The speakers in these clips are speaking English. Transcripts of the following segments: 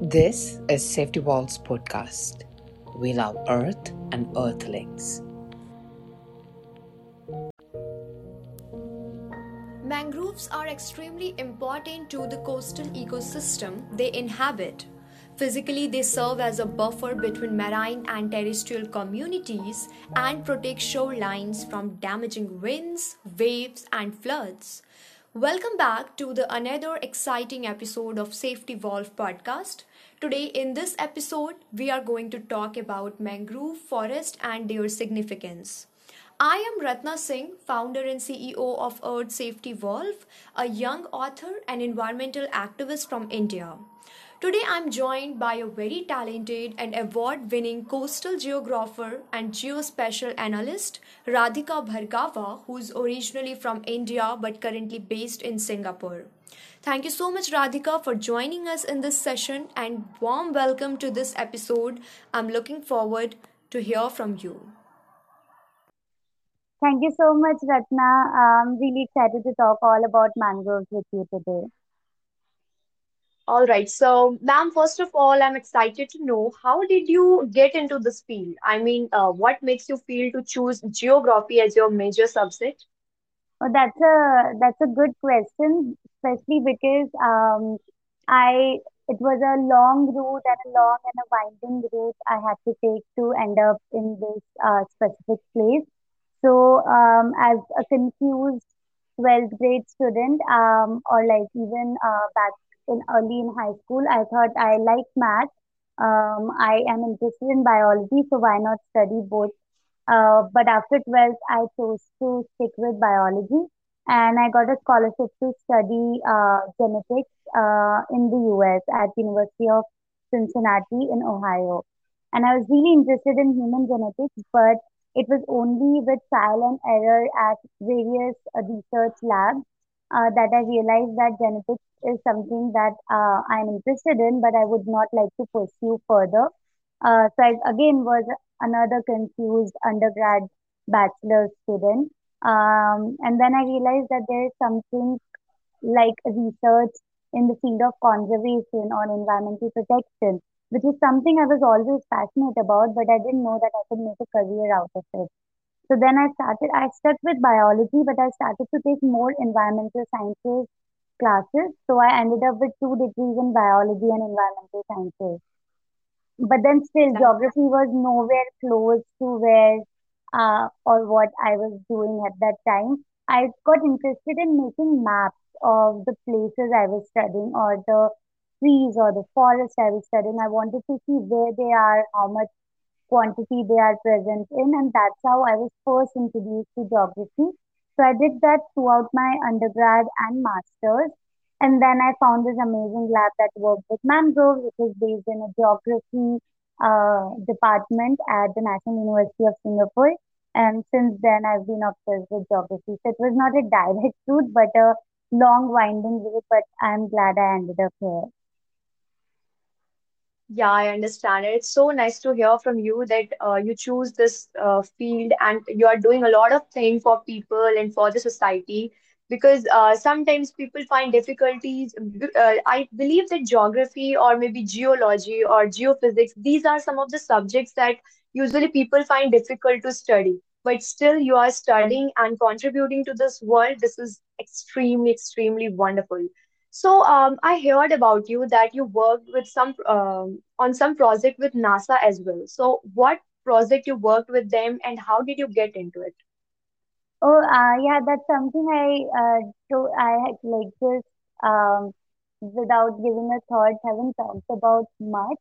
This is Safety Valve Podcast. We love Earth and Earthlings. Mangroves are extremely important to the coastal ecosystem they inhabit. Physically, they serve as a buffer between marine and terrestrial communities and protect shorelines from damaging winds, waves, and floods. Welcome back to the another exciting episode of Safety Valve podcast. Today in this episode we are going to talk about mangrove forest and their significance. I am Ratna Singh, founder and CEO of Earth Safety Valve, a young author and environmental activist from India. Today I'm joined by a very talented and award winning coastal geographer and geospatial analyst, Radhika Bhargava, who's originally from India but currently based in Singapore. Thank you so much, Radhika, for joining us in this session and warm welcome to this episode. I'm looking forward to hear from you. Thank you so much, Ratna. I'm really excited to talk all about mangroves with you today. All right. So, ma'am, first of all, I'm excited to know how did you get into this field? I mean, uh, what makes you feel to choose geography as your major subject? Oh, that's a that's a good question, especially because um, I it was a long route and a long and a winding route I had to take to end up in this uh, specific place. So, um, as a confused 12th grade student, um, or like even uh, back in early in high school, I thought I like math. Um, I am interested in biology, so why not study both? Uh, but after 12th, I chose to stick with biology and I got a scholarship to study uh, genetics uh, in the US at the University of Cincinnati in Ohio. And I was really interested in human genetics, but it was only with trial and error at various uh, research labs uh, that I realized that genetics is something that uh, I'm interested in, but I would not like to pursue further. Uh, so I again was another confused undergrad bachelor student. Um, and then I realized that there is something like research in the field of conservation or environmental protection, which is something I was always passionate about, but I didn't know that I could make a career out of it. So then I started, I stuck with biology, but I started to take more environmental sciences classes. So I ended up with two degrees in biology and environmental sciences. But then still, geography was nowhere close to where uh, or what I was doing at that time. I got interested in making maps of the places I was studying or the trees or the forest I was studying. I wanted to see where they are, how much quantity they are present in, and that's how I was first introduced to geography. So I did that throughout my undergrad and master's. And then I found this amazing lab that worked with mangroves, which is based in a geography uh, department at the National University of Singapore. And since then, I've been obsessed with geography. So it was not a direct route, but a long, winding route. But I'm glad I ended up here. Yeah, I understand it. It's so nice to hear from you that uh, you choose this uh, field and you are doing a lot of things for people and for the society because uh, sometimes people find difficulties. Uh, I believe that geography or maybe geology or geophysics, these are some of the subjects that usually people find difficult to study. But still, you are studying and contributing to this world. This is extremely, extremely wonderful. So um, I heard about you that you worked with some um, on some project with NASA as well. So what project you worked with them and how did you get into it? Oh, uh, yeah, that's something I uh, to I had like just um, without giving a thought, haven't talked about much.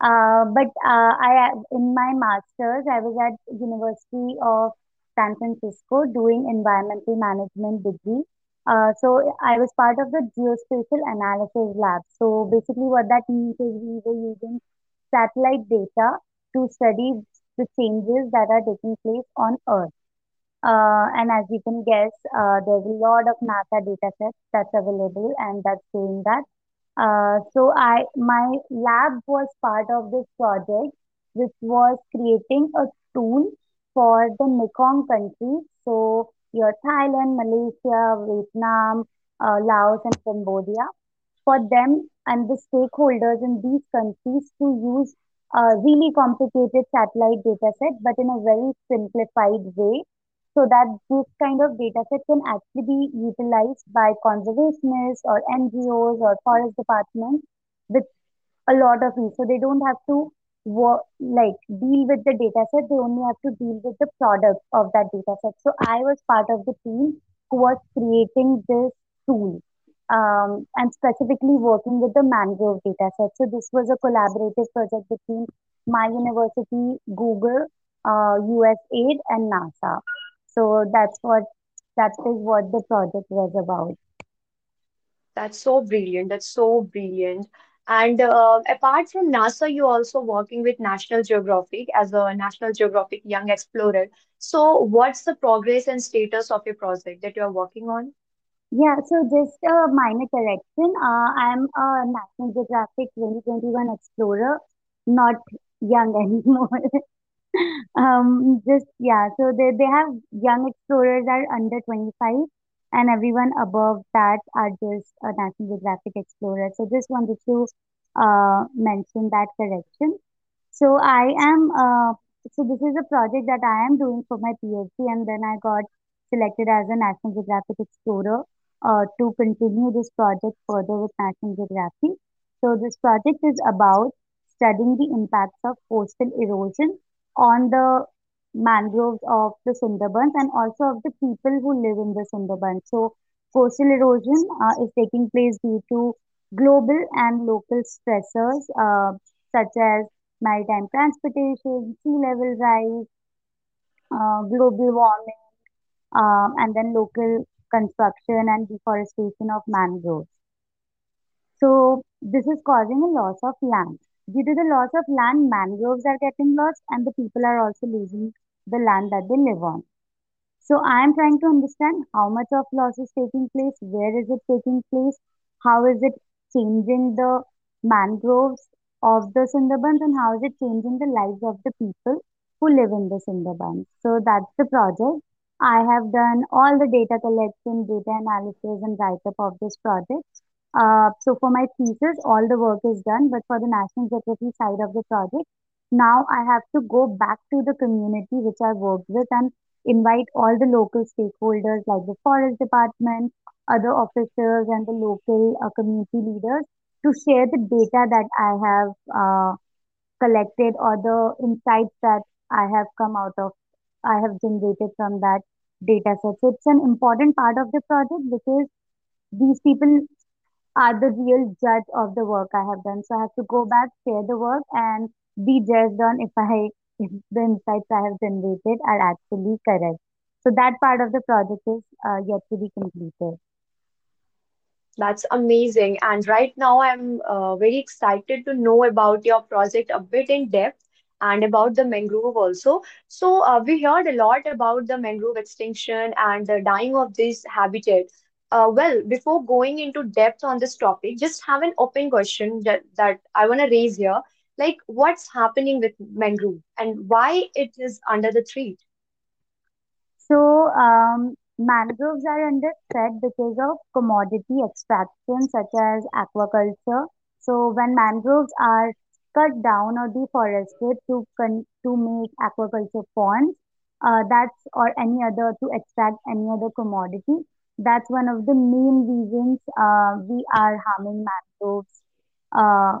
Uh, but uh, I in my master's, I was at University of San Francisco doing environmental management degree. Uh, so I was part of the geospatial analysis lab. So basically, what that means is we were using satellite data to study the changes that are taking place on Earth. Uh, and as you can guess, uh, there's a lot of NASA data sets that's available and that's doing that. Uh, so I my lab was part of this project, which was creating a tool for the Mekong countries. So your Thailand, Malaysia, Vietnam, uh, Laos, and Cambodia, for them and the stakeholders in these countries to use a really complicated satellite data set, but in a very simplified way, so that this kind of data set can actually be utilized by conservationists or NGOs or forest departments with a lot of ease. So they don't have to work, like deal with the data set. They only have to deal with the product of that data set. So I was part of the team who was creating this tool um, and specifically working with the mangrove data set. So this was a collaborative project between my university, Google, uh, USAID, and NASA. So that's what that is what the project was about. That's so brilliant. That's so brilliant. And uh, apart from NASA, you're also working with National Geographic as a National Geographic Young Explorer. So, what's the progress and status of your project that you're working on? Yeah, so just a minor correction. Uh, I'm a National Geographic 2021 explorer, not young anymore. Um, just yeah, so they they have young explorers are under 25 and everyone above that are just a National Geographic explorer. So just wanted to uh mention that correction. So I am uh so this is a project that I am doing for my PhD and then I got selected as a National Geographic explorer uh to continue this project further with National Geographic. So this project is about studying the impacts of coastal erosion on the mangroves of the Sundarbans and also of the people who live in the Sundarbans. So, coastal erosion uh, is taking place due to global and local stressors uh, such as maritime transportation, sea level rise, uh, global warming, um, and then local construction and deforestation of mangroves. So this is causing a loss of land. Due to the loss of land, mangroves are getting lost and the people are also losing the land that they live on. So I am trying to understand how much of loss is taking place, where is it taking place, how is it changing the mangroves of the Sundarbans, and how is it changing the lives of the people who live in the Sundarbans. So that's the project. I have done all the data collection, data analysis, and write-up of this project. Uh, so for my thesis, all the work is done, but for the National Geography side of the project, now I have to go back to the community which I worked with and invite all the local stakeholders like the forest department, other officers, and the local uh, community leaders to share the data that I have uh, collected or the insights that I have come out of, I have generated from that data set. So it's an important part of the project because these people are the real judge of the work I have done. So I have to go back, share the work, and be judged on if I if the insights I have generated are actually correct. So that part of the project is uh, yet to be completed. That's amazing. And right now, I'm uh, very excited to know about your project a bit in depth and about the mangrove also. So, uh, we heard a lot about the mangrove extinction and the dying of this habitat. Uh, well, before going into depth on this topic, just have an open question that, that I want to raise here. Like, what's happening with mangrove and why it is under the threat? So um, mangroves are under threat because of commodity extraction such as aquaculture. So when mangroves are cut down or deforested to con- to make aquaculture ponds, uh, that's or any other to extract any other commodity. That's one of the main reasons uh, we are harming mangroves uh,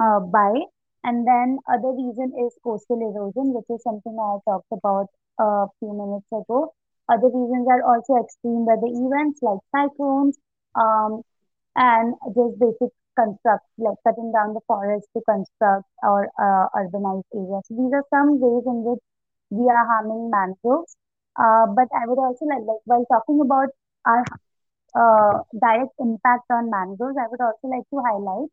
uh, by. And then other reason is coastal erosion, which is something I talked about a few minutes ago. Other reasons are also extreme weather events like cyclones, um, and just basic construct, like cutting down the forest to construct or uh, urbanize areas. So these are some ways in which we are harming mangroves. Uh, but I would also like, like while talking about our uh, direct impact on mangroves, I would also like to highlight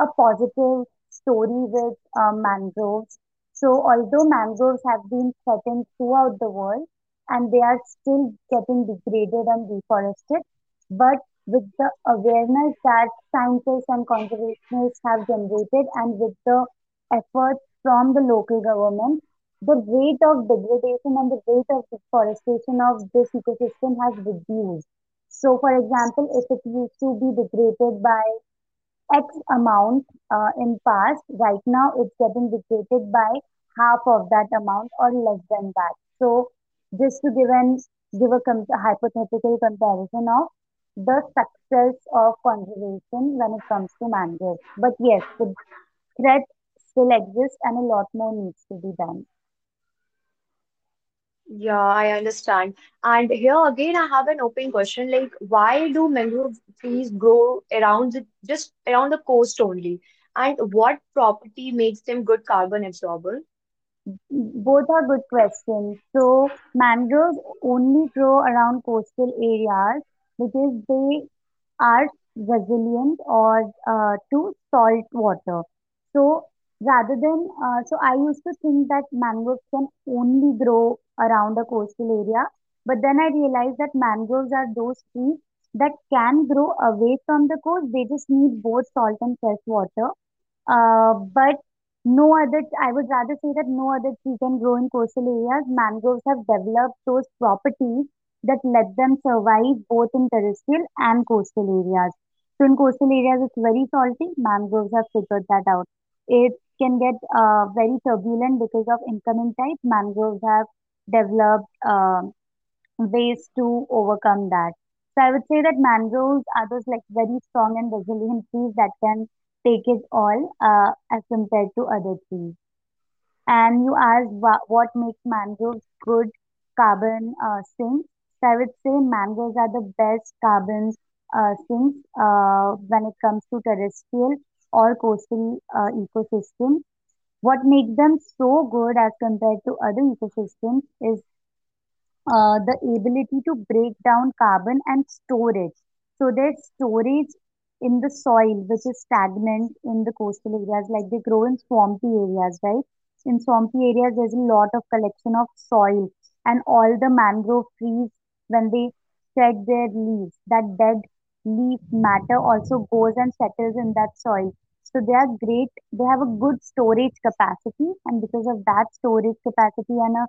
a positive story with um, mangroves. So, although mangroves have been threatened throughout the world and they are still getting degraded and deforested, but with the awareness that scientists and conservationists have generated and with the efforts from the local government, the rate of degradation and the rate of deforestation of this ecosystem has reduced. So, for example, if it used to be degraded by X amount uh, in past. Right now, it's getting degraded by half of that amount or less than that. So, just to give an give a com- hypothetical comparison of the success of conservation when it comes to mangroves. But yes, the threat still exists and a lot more needs to be done. Yeah, I understand. And here again, I have an open question like, why do mangrove trees grow around the, just around the coast only? And what property makes them good carbon absorber? Both are good questions. So, mangroves only grow around coastal areas because they are resilient or uh, to salt water. So, rather than, uh, so I used to think that mangroves can only grow around a coastal area, but then I realized that mangroves are those trees that can grow away from the coast. They just need both salt and fresh water. Uh, but no other, I would rather say that no other tree can grow in coastal areas. Mangroves have developed those properties that let them survive both in terrestrial and coastal areas. So in coastal areas, it's very salty. Mangroves have figured that out. It can get uh, very turbulent because of incoming tides. Mangroves have developed uh, ways to overcome that. So I would say that mangroves are those like very strong and resilient trees that can take it all uh, as compared to other trees. And you asked wha- what makes mangroves good carbon uh, sinks. So I would say mangroves are the best carbon uh, sinks uh, when it comes to terrestrial or coastal uh, ecosystem. What makes them so good as compared to other ecosystems is uh, the ability to break down carbon and storage. So there's storage in the soil, which is stagnant in the coastal areas, like they grow in swampy areas, right? In swampy areas, there's a lot of collection of soil, and all the mangrove trees, when they shed their leaves, that dead leaf matter also goes and settles in that soil. So they are great. They have a good storage capacity, and because of that storage capacity and a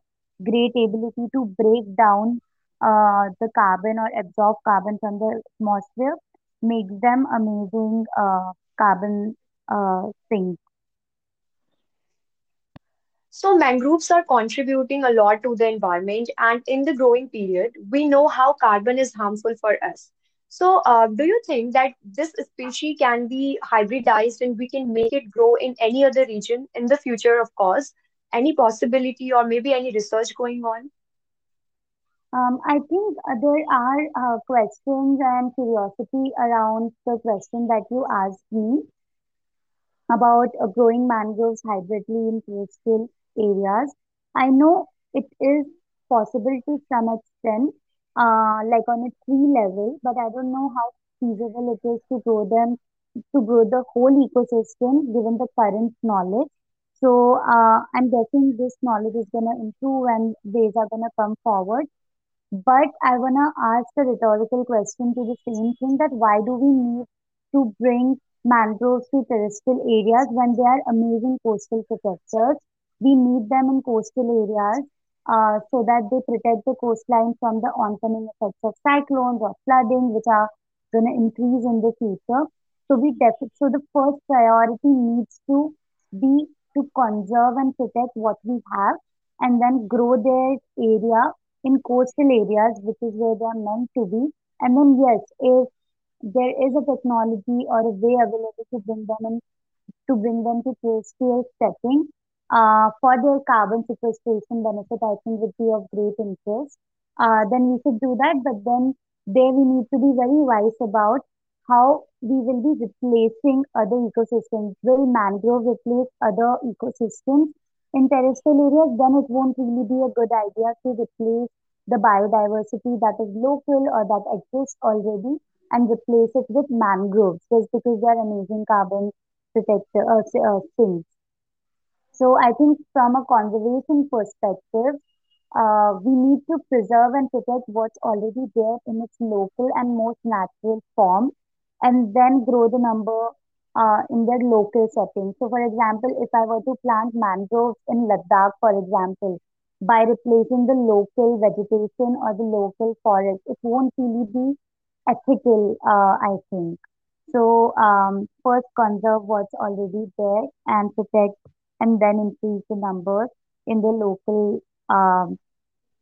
great ability to break down uh, the carbon or absorb carbon from the atmosphere makes them amazing uh, carbon uh, sinks. So mangroves are contributing a lot to the environment, and in the growing period, we know how carbon is harmful for us. So, uh, do you think that this species can be hybridized and we can make it grow in any other region in the future, of course? Any possibility or maybe any research going on? Um, I think uh, there are uh, questions and curiosity around the question that you asked me about uh, growing mangroves hybridly in coastal areas. I know it is possible to some extent, uh, like on a tree level, but I don't know how feasible it is to grow them, to grow the whole ecosystem given the current knowledge. So uh, I'm guessing this knowledge is going to improve and ways are going to come forward. But I wanna ask a rhetorical question to the same thing that why do we need to bring mangroves to terrestrial areas when they are amazing coastal protectors? We need them in coastal areas uh, so that they protect the coastline from the oncoming effects of cyclones or flooding, which are going to increase in the future. So we defi- so the first priority needs to be to conserve and protect what we have and then grow their area in coastal areas, which is where they are meant to be. And then, yes, if there is a technology or a way available to bring them in, to bring them to terrestrial setting, uh, for their carbon sequestration benefit, I think would be of great interest. Uh, then we should do that, but then there we need to be very wise about how we will be replacing other ecosystems. Will mangrove replace other ecosystems? in terrestrial areas, then it won't really be a good idea to replace the biodiversity that is local or that exists already and replace it with mangroves just because they're amazing carbon protector uh, uh, sinks. So I think from a conservation perspective, uh, we need to preserve and protect what's already there in its local and most natural form, and then grow the number uh, in their local setting. So, for example, if I were to plant mangroves in Ladakh, for example, by replacing the local vegetation or the local forest, it won't really be ethical, uh, I think. So um, first conserve what's already there and protect and then increase the numbers in the local um,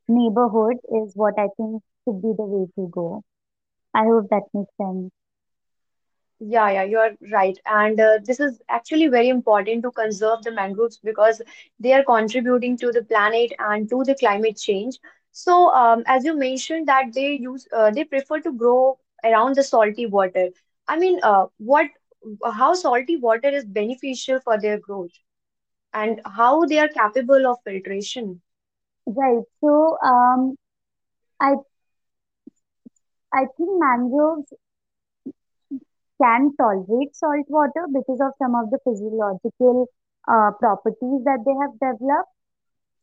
neighborhood is what I think should be the way to go. I hope that makes sense. Yeah, yeah, you're right. And uh, this is actually very important to conserve the mangroves because they are contributing to the planet and to the climate change. So, um, as you mentioned that they use uh, they prefer to grow around the salty water. I mean, uh, what how salty water is beneficial for their growth and how they are capable of filtration. Right. So um, I I think mangroves can tolerate salt water because of some of the physiological uh, properties that they have developed,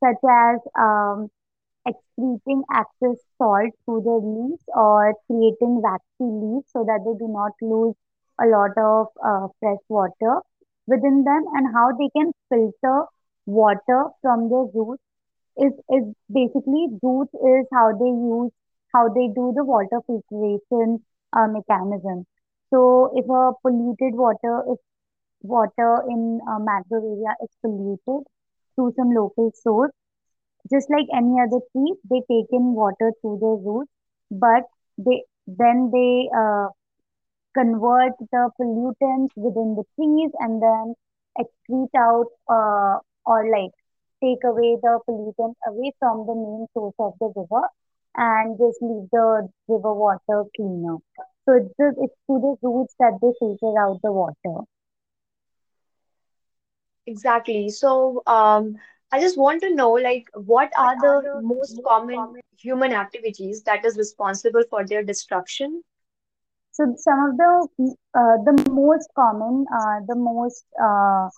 such as um, excreting excess salt through their leaves or creating waxy leaves so that they do not lose a lot of uh, fresh water within them, and how they can filter water from their roots is is basically roots is how they use how they do the water filtration uh, mechanism. So if a polluted water, if water in a mangrove area is polluted through some local source, just like any other tree, they take in water through their roots, but they then they uh, convert the pollutants within the trees and then excrete out uh, or like take away the pollutants away from the main source of the river and just leave the river water cleaner. So it's just it's through the roots that they filter out the water. Exactly. So, um, I just want to know, like, what are the most common human activities that is responsible for their destruction? So some of the uh, the most common, uh, the most uh,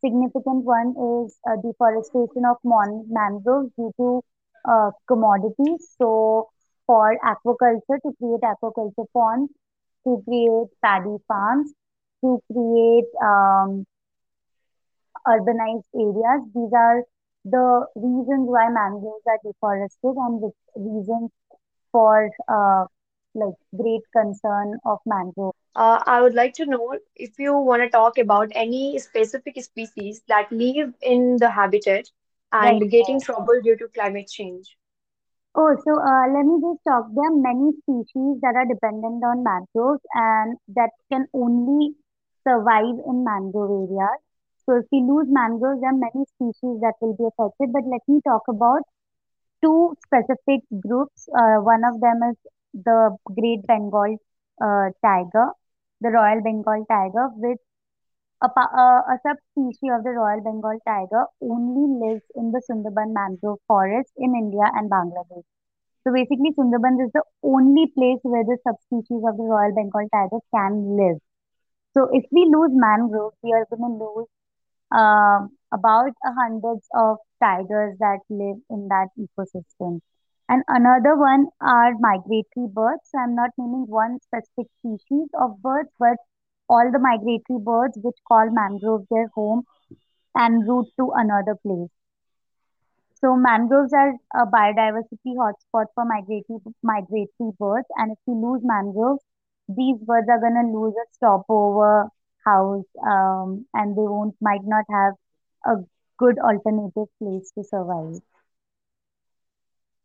significant one is uh, deforestation of mon mangroves due to uh, commodities. So for aquaculture, to create aquaculture ponds, to create paddy farms, to create um, urbanized areas. These are the reasons why mangroves are deforested and the reasons for uh, like great concern of mangroves. Uh, I would like to know if you want to talk about any specific species that live in the habitat and get in trouble due to climate change. Oh, so uh, let me just talk. There are many species that are dependent on mangroves and that can only survive in mangrove areas. So if we lose mangroves, there are many species that will be affected. But let me talk about two specific groups. Uh, one of them is the Great Bengal uh, tiger, the Royal Bengal tiger, which a, uh, a subspecies of the Royal Bengal tiger only lives in the Sundarban mangrove forest in India and Bangladesh. So basically, Sundarbans is the only place where the subspecies of the Royal Bengal tiger can live. So if we lose mangroves, we are going to lose um, about a hundreds of tigers that live in that ecosystem. And another one are migratory birds. So I'm not naming one specific species of birds, but all the migratory birds which call mangroves their home and route to another place. So mangroves are a biodiversity hotspot for migratory migratory birds, and if we lose mangroves, these birds are gonna lose a stopover house, um, and they won't might not have a good alternative place to survive.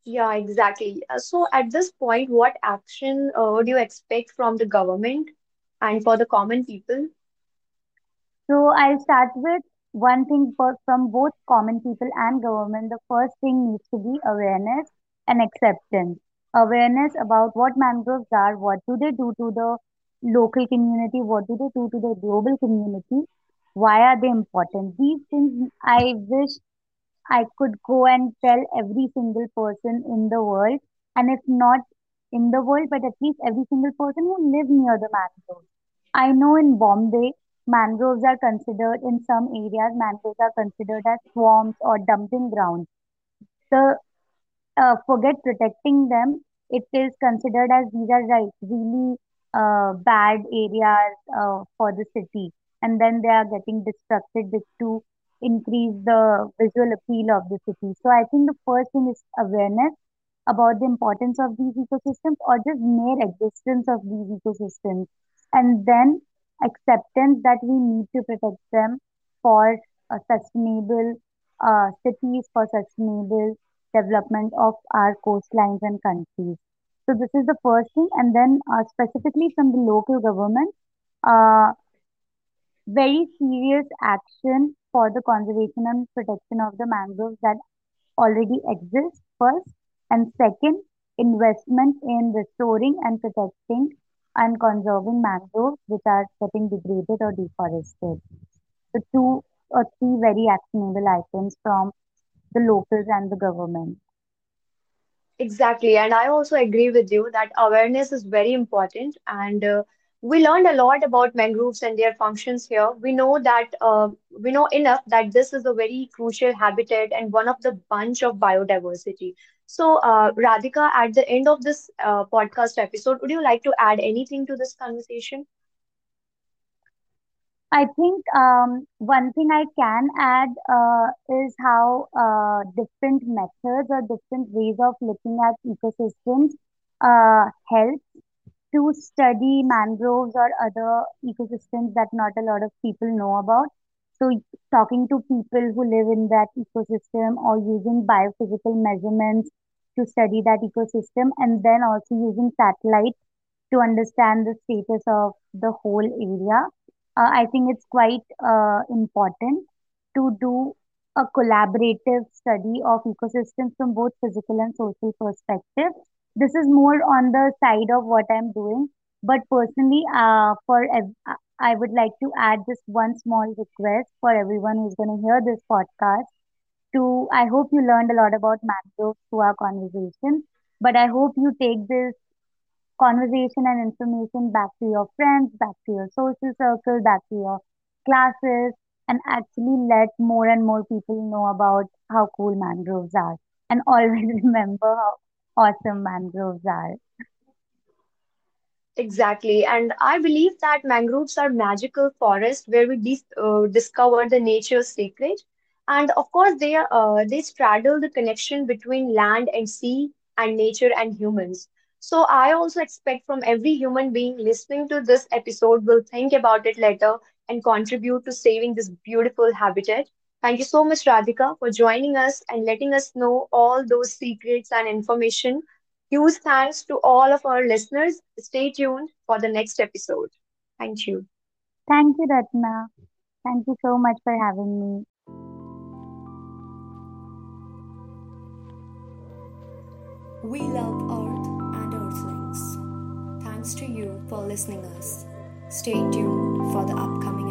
Yeah, exactly. Uh, so at this point, what action uh, would you expect from the government and for the common people? So I'll start with one thing for, from both common people and government. The first thing needs to be awareness and acceptance. Awareness about what mangroves are, what do they do to the local community, what do they do to the global community, why are they important? These things I wish I could go and tell every single person in the world, and if not in the world, but at least every single person who live near the mangroves. I know in Bombay, mangroves are considered, in some areas, mangroves are considered as swamps or dumping grounds. The uh, forget protecting them, it is considered as these are right really uh, bad areas uh, for the city, and then they are getting destructed to increase the visual appeal of the city. So I think the first thing is awareness about the importance of these ecosystems or just mere existence of these ecosystems, and then acceptance that we need to protect them for a sustainable uh, cities, for sustainable development of our coastlines and countries. So this is the first thing, and then uh, specifically from the local government, uh, very serious action for the conservation and protection of the mangroves that already exist first, and second, investment in restoring and protecting and conserving mangroves which are getting degraded or deforested. The two or three very actionable items from the locals and the government. Exactly. And I also agree with you that awareness is very important. And uh, we learned a lot about mangroves and their functions here. We know that uh, we know enough that this is a very crucial habitat and one of the bunch of biodiversity. So, uh, Radhika, at the end of this uh, podcast episode, would you like to add anything to this conversation? I think um, one thing I can add uh, is how uh, different methods or different ways of looking at ecosystems uh, help to study mangroves or other ecosystems that not a lot of people know about. So, talking to people who live in that ecosystem or using biophysical measurements to study that ecosystem, and then also using satellite to understand the status of the whole area. Uh, I think it's quite uh, important to do a collaborative study of ecosystems from both physical and social perspective. This is more on the side of what I'm doing, but personally, uh, for ev- uh, I would like to add just one small request for everyone who's going to hear this podcast. To I hope you learned a lot about mangroves through our conversation, but I hope you take this conversation and information back to your friends, back to your social circle, back to your classes, and actually let more and more people know about how cool mangroves are. And always remember how awesome mangroves are. Exactly. And I believe that mangroves are magical forests where we dis uh, discover the nature's secret. And of course, they are, uh, they straddle the connection between land and sea and nature and humans. So I also expect from every human being listening to this episode will think about it later and contribute to saving this beautiful habitat. Thank you so much, Radhika, for joining us and letting us know all those secrets and information Huge thanks to all of our listeners. Stay tuned for the next episode. Thank you. Thank you, Ratna. Thank you so much for having me. We love Earth and Earthlings. Thanks to you for listening us. Stay tuned for the upcoming